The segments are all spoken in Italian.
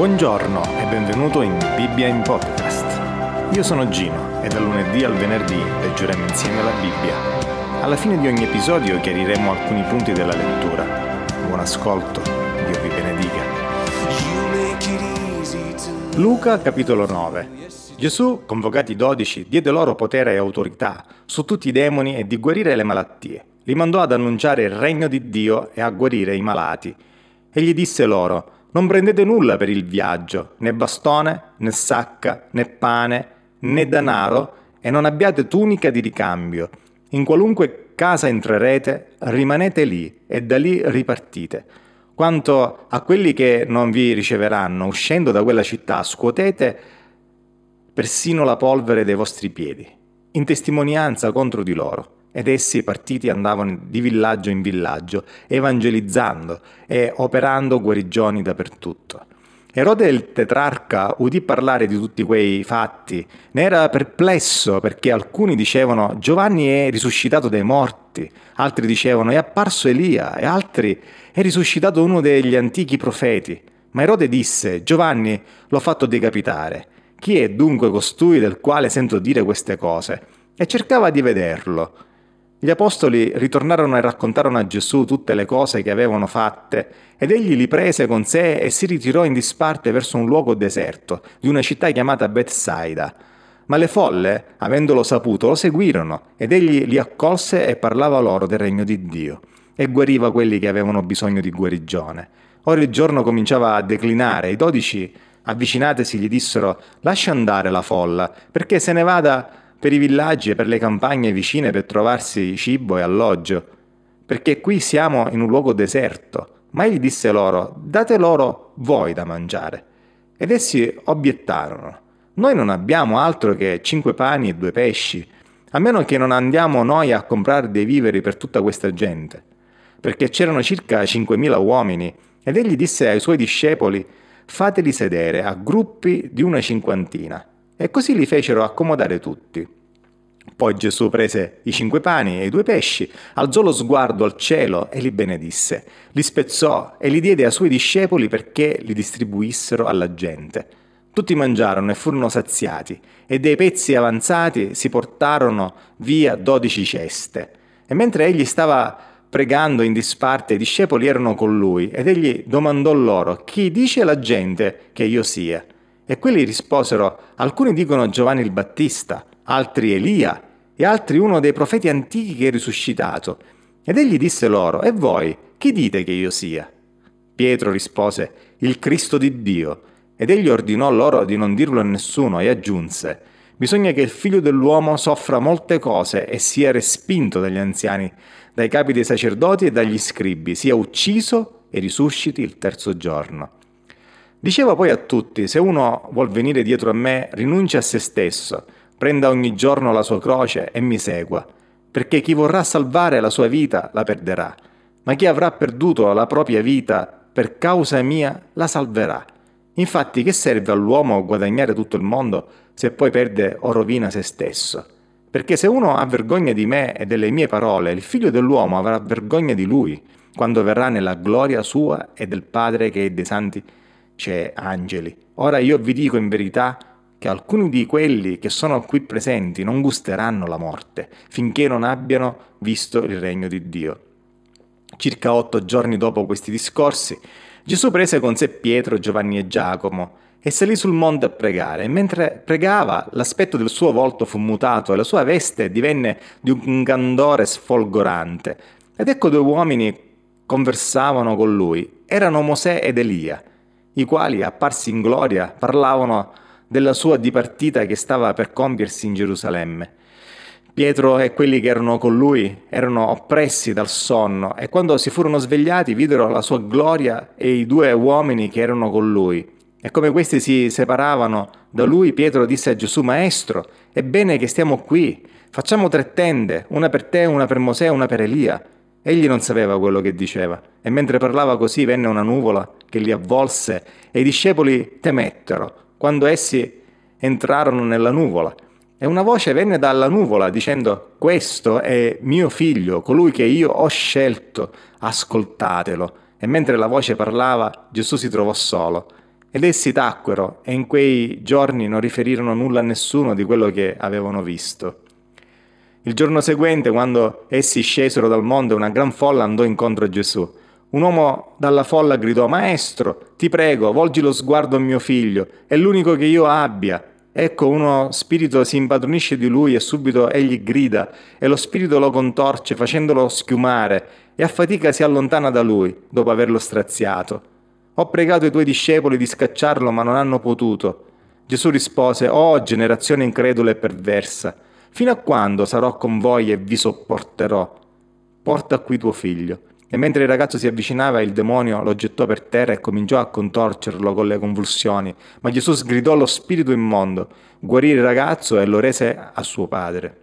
Buongiorno e benvenuto in Bibbia in Podcast. Io sono Gino e dal lunedì al venerdì leggeremo insieme la Bibbia. Alla fine di ogni episodio chiariremo alcuni punti della lettura. Buon ascolto, Dio vi benedica. Luca capitolo 9. Gesù, convocati i dodici, diede loro potere e autorità su tutti i demoni e di guarire le malattie. Li mandò ad annunciare il regno di Dio e a guarire i malati. E gli disse loro, non prendete nulla per il viaggio, né bastone, né sacca, né pane, né denaro, e non abbiate tunica di ricambio. In qualunque casa entrerete, rimanete lì e da lì ripartite. Quanto a quelli che non vi riceveranno, uscendo da quella città, scuotete persino la polvere dei vostri piedi, in testimonianza contro di loro. Ed essi partiti andavano di villaggio in villaggio, evangelizzando e operando guarigioni dappertutto. Erode il tetrarca udì parlare di tutti quei fatti, ne era perplesso perché alcuni dicevano Giovanni è risuscitato dai morti, altri dicevano è apparso Elia e altri è risuscitato uno degli antichi profeti. Ma Erode disse Giovanni l'ho fatto decapitare. Chi è dunque costui del quale sento dire queste cose? E cercava di vederlo. Gli apostoli ritornarono e raccontarono a Gesù tutte le cose che avevano fatte, ed egli li prese con sé e si ritirò in disparte verso un luogo deserto, di una città chiamata Bethsaida. Ma le folle, avendolo saputo, lo seguirono, ed egli li accolse e parlava loro del regno di Dio, e guariva quelli che avevano bisogno di guarigione. Ora il giorno cominciava a declinare, i dodici, avvicinatesi, gli dissero, lascia andare la folla, perché se ne vada per i villaggi e per le campagne vicine per trovarsi cibo e alloggio, perché qui siamo in un luogo deserto. Ma egli disse loro, date loro voi da mangiare. Ed essi obiettarono, noi non abbiamo altro che cinque pani e due pesci, a meno che non andiamo noi a comprare dei viveri per tutta questa gente. Perché c'erano circa cinquemila uomini, ed egli disse ai suoi discepoli, fateli sedere a gruppi di una cinquantina e così li fecero accomodare tutti. Poi Gesù prese i cinque pani e i due pesci, alzò lo sguardo al cielo e li benedisse, li spezzò e li diede ai suoi discepoli perché li distribuissero alla gente. Tutti mangiarono e furono saziati, e dei pezzi avanzati si portarono via dodici ceste. E mentre egli stava pregando in disparte, i discepoli erano con lui, ed egli domandò loro, chi dice la gente che io sia? E quelli risposero, alcuni dicono Giovanni il Battista, altri Elia, e altri uno dei profeti antichi che è risuscitato. Ed egli disse loro, e voi, chi dite che io sia? Pietro rispose, il Cristo di Dio. Ed egli ordinò loro di non dirlo a nessuno e aggiunse, bisogna che il figlio dell'uomo soffra molte cose e sia respinto dagli anziani, dai capi dei sacerdoti e dagli scribi, sia ucciso e risusciti il terzo giorno. Diceva poi a tutti, se uno vuol venire dietro a me, rinuncia a se stesso, prenda ogni giorno la sua croce e mi segua, perché chi vorrà salvare la sua vita la perderà, ma chi avrà perduto la propria vita per causa mia la salverà. Infatti che serve all'uomo guadagnare tutto il mondo se poi perde o rovina se stesso? Perché se uno ha vergogna di me e delle mie parole, il figlio dell'uomo avrà vergogna di lui, quando verrà nella gloria sua e del Padre che è dei santi c'è angeli. Ora io vi dico in verità che alcuni di quelli che sono qui presenti non gusteranno la morte finché non abbiano visto il regno di Dio. Circa otto giorni dopo questi discorsi, Gesù prese con sé Pietro, Giovanni e Giacomo e salì sul monte a pregare. E mentre pregava, l'aspetto del suo volto fu mutato e la sua veste divenne di un candore sfolgorante. Ed ecco due uomini conversavano con lui. Erano Mosè ed Elia i quali, apparsi in gloria, parlavano della sua dipartita che stava per compiersi in Gerusalemme. Pietro e quelli che erano con lui erano oppressi dal sonno e quando si furono svegliati videro la sua gloria e i due uomini che erano con lui. E come questi si separavano da lui, Pietro disse a Gesù, Maestro, è bene che stiamo qui, facciamo tre tende, una per te, una per Mosè e una per Elia. Egli non sapeva quello che diceva, e mentre parlava così venne una nuvola che li avvolse e i discepoli temettero quando essi entrarono nella nuvola. E una voce venne dalla nuvola dicendo, questo è mio figlio, colui che io ho scelto, ascoltatelo. E mentre la voce parlava, Gesù si trovò solo. Ed essi tacquero e in quei giorni non riferirono nulla a nessuno di quello che avevano visto. Il giorno seguente, quando essi scesero dal monte, una gran folla andò incontro a Gesù. Un uomo dalla folla gridò, Maestro, ti prego, volgi lo sguardo a mio figlio, è l'unico che io abbia. Ecco, uno spirito si impadronisce di lui e subito egli grida e lo spirito lo contorce facendolo schiumare e a fatica si allontana da lui dopo averlo straziato. Ho pregato i tuoi discepoli di scacciarlo ma non hanno potuto. Gesù rispose, Oh generazione incredula e perversa, fino a quando sarò con voi e vi sopporterò? Porta qui tuo figlio. E mentre il ragazzo si avvicinava, il demonio lo gettò per terra e cominciò a contorcerlo con le convulsioni. Ma Gesù sgridò lo spirito immondo, guarì il ragazzo e lo rese a suo padre.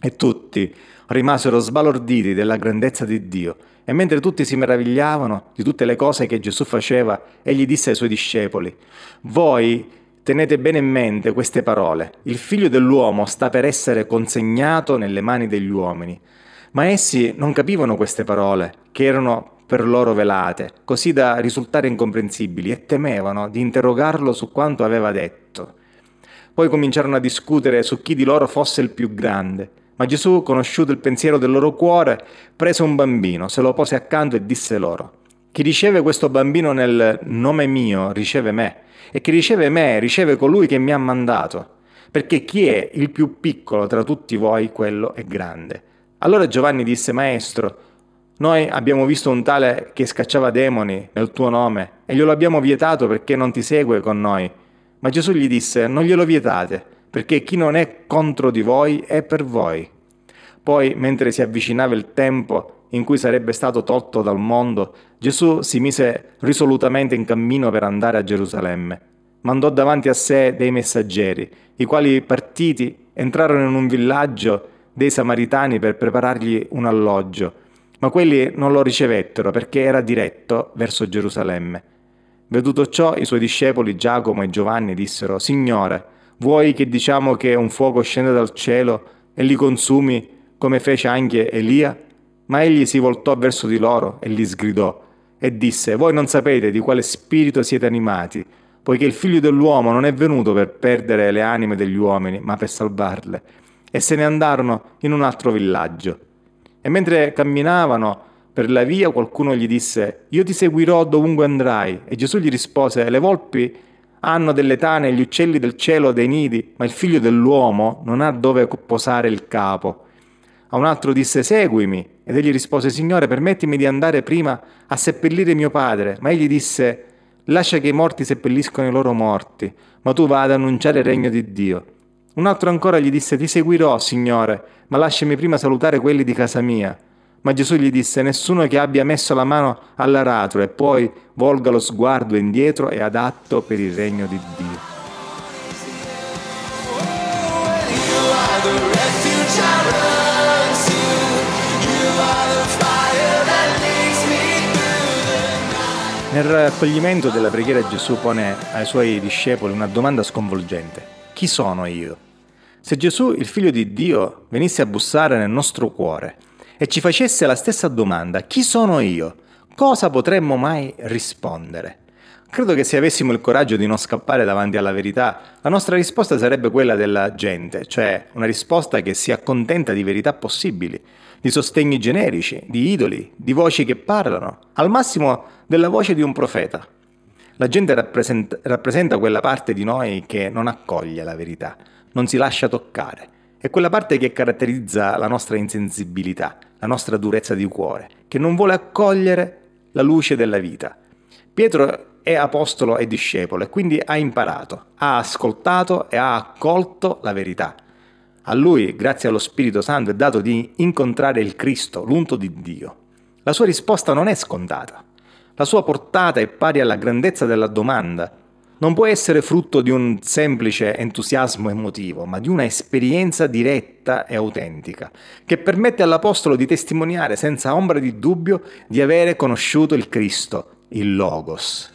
E tutti rimasero sbalorditi della grandezza di Dio. E mentre tutti si meravigliavano di tutte le cose che Gesù faceva, egli disse ai suoi discepoli, Voi tenete bene in mente queste parole. Il figlio dell'uomo sta per essere consegnato nelle mani degli uomini. Ma essi non capivano queste parole, che erano per loro velate, così da risultare incomprensibili, e temevano di interrogarlo su quanto aveva detto. Poi cominciarono a discutere su chi di loro fosse il più grande. Ma Gesù, conosciuto il pensiero del loro cuore, prese un bambino, se lo pose accanto e disse loro, Chi riceve questo bambino nel nome mio riceve me, e chi riceve me riceve colui che mi ha mandato, perché chi è il più piccolo tra tutti voi, quello è grande. Allora Giovanni disse, Maestro, noi abbiamo visto un tale che scacciava demoni nel tuo nome e glielo abbiamo vietato perché non ti segue con noi. Ma Gesù gli disse, non glielo vietate, perché chi non è contro di voi è per voi. Poi, mentre si avvicinava il tempo in cui sarebbe stato tolto dal mondo, Gesù si mise risolutamente in cammino per andare a Gerusalemme. Mandò davanti a sé dei messaggeri, i quali partiti entrarono in un villaggio dei Samaritani per preparargli un alloggio, ma quelli non lo ricevettero perché era diretto verso Gerusalemme. Veduto ciò, i suoi discepoli Giacomo e Giovanni dissero, Signore, vuoi che diciamo che un fuoco scende dal cielo e li consumi come fece anche Elia? Ma egli si voltò verso di loro e li sgridò e disse, Voi non sapete di quale spirito siete animati, poiché il figlio dell'uomo non è venuto per perdere le anime degli uomini, ma per salvarle e se ne andarono in un altro villaggio. E mentre camminavano per la via qualcuno gli disse, io ti seguirò dovunque andrai. E Gesù gli rispose, le volpi hanno delle tane gli uccelli del cielo dei nidi, ma il figlio dell'uomo non ha dove posare il capo. A un altro disse, seguimi. Ed egli rispose, Signore, permettimi di andare prima a seppellire mio padre. Ma egli disse, lascia che i morti seppelliscono i loro morti, ma tu va ad annunciare il regno di Dio. Un altro ancora gli disse, ti seguirò, Signore, ma lasciami prima salutare quelli di casa mia. Ma Gesù gli disse, nessuno che abbia messo la mano all'aratro e poi volga lo sguardo indietro è adatto per il regno di Dio. Nel raccoglimento della preghiera Gesù pone ai suoi discepoli una domanda sconvolgente. Chi sono io? Se Gesù, il figlio di Dio, venisse a bussare nel nostro cuore e ci facesse la stessa domanda, chi sono io? Cosa potremmo mai rispondere? Credo che se avessimo il coraggio di non scappare davanti alla verità, la nostra risposta sarebbe quella della gente, cioè una risposta che si accontenta di verità possibili, di sostegni generici, di idoli, di voci che parlano, al massimo della voce di un profeta. La gente rappresenta, rappresenta quella parte di noi che non accoglie la verità, non si lascia toccare. È quella parte che caratterizza la nostra insensibilità, la nostra durezza di cuore, che non vuole accogliere la luce della vita. Pietro è apostolo e discepolo e quindi ha imparato, ha ascoltato e ha accolto la verità. A lui, grazie allo Spirito Santo, è dato di incontrare il Cristo, l'unto di Dio. La sua risposta non è scontata. La sua portata è pari alla grandezza della domanda non può essere frutto di un semplice entusiasmo emotivo, ma di una esperienza diretta e autentica, che permette all'Apostolo di testimoniare senza ombra di dubbio di avere conosciuto il Cristo, il Logos.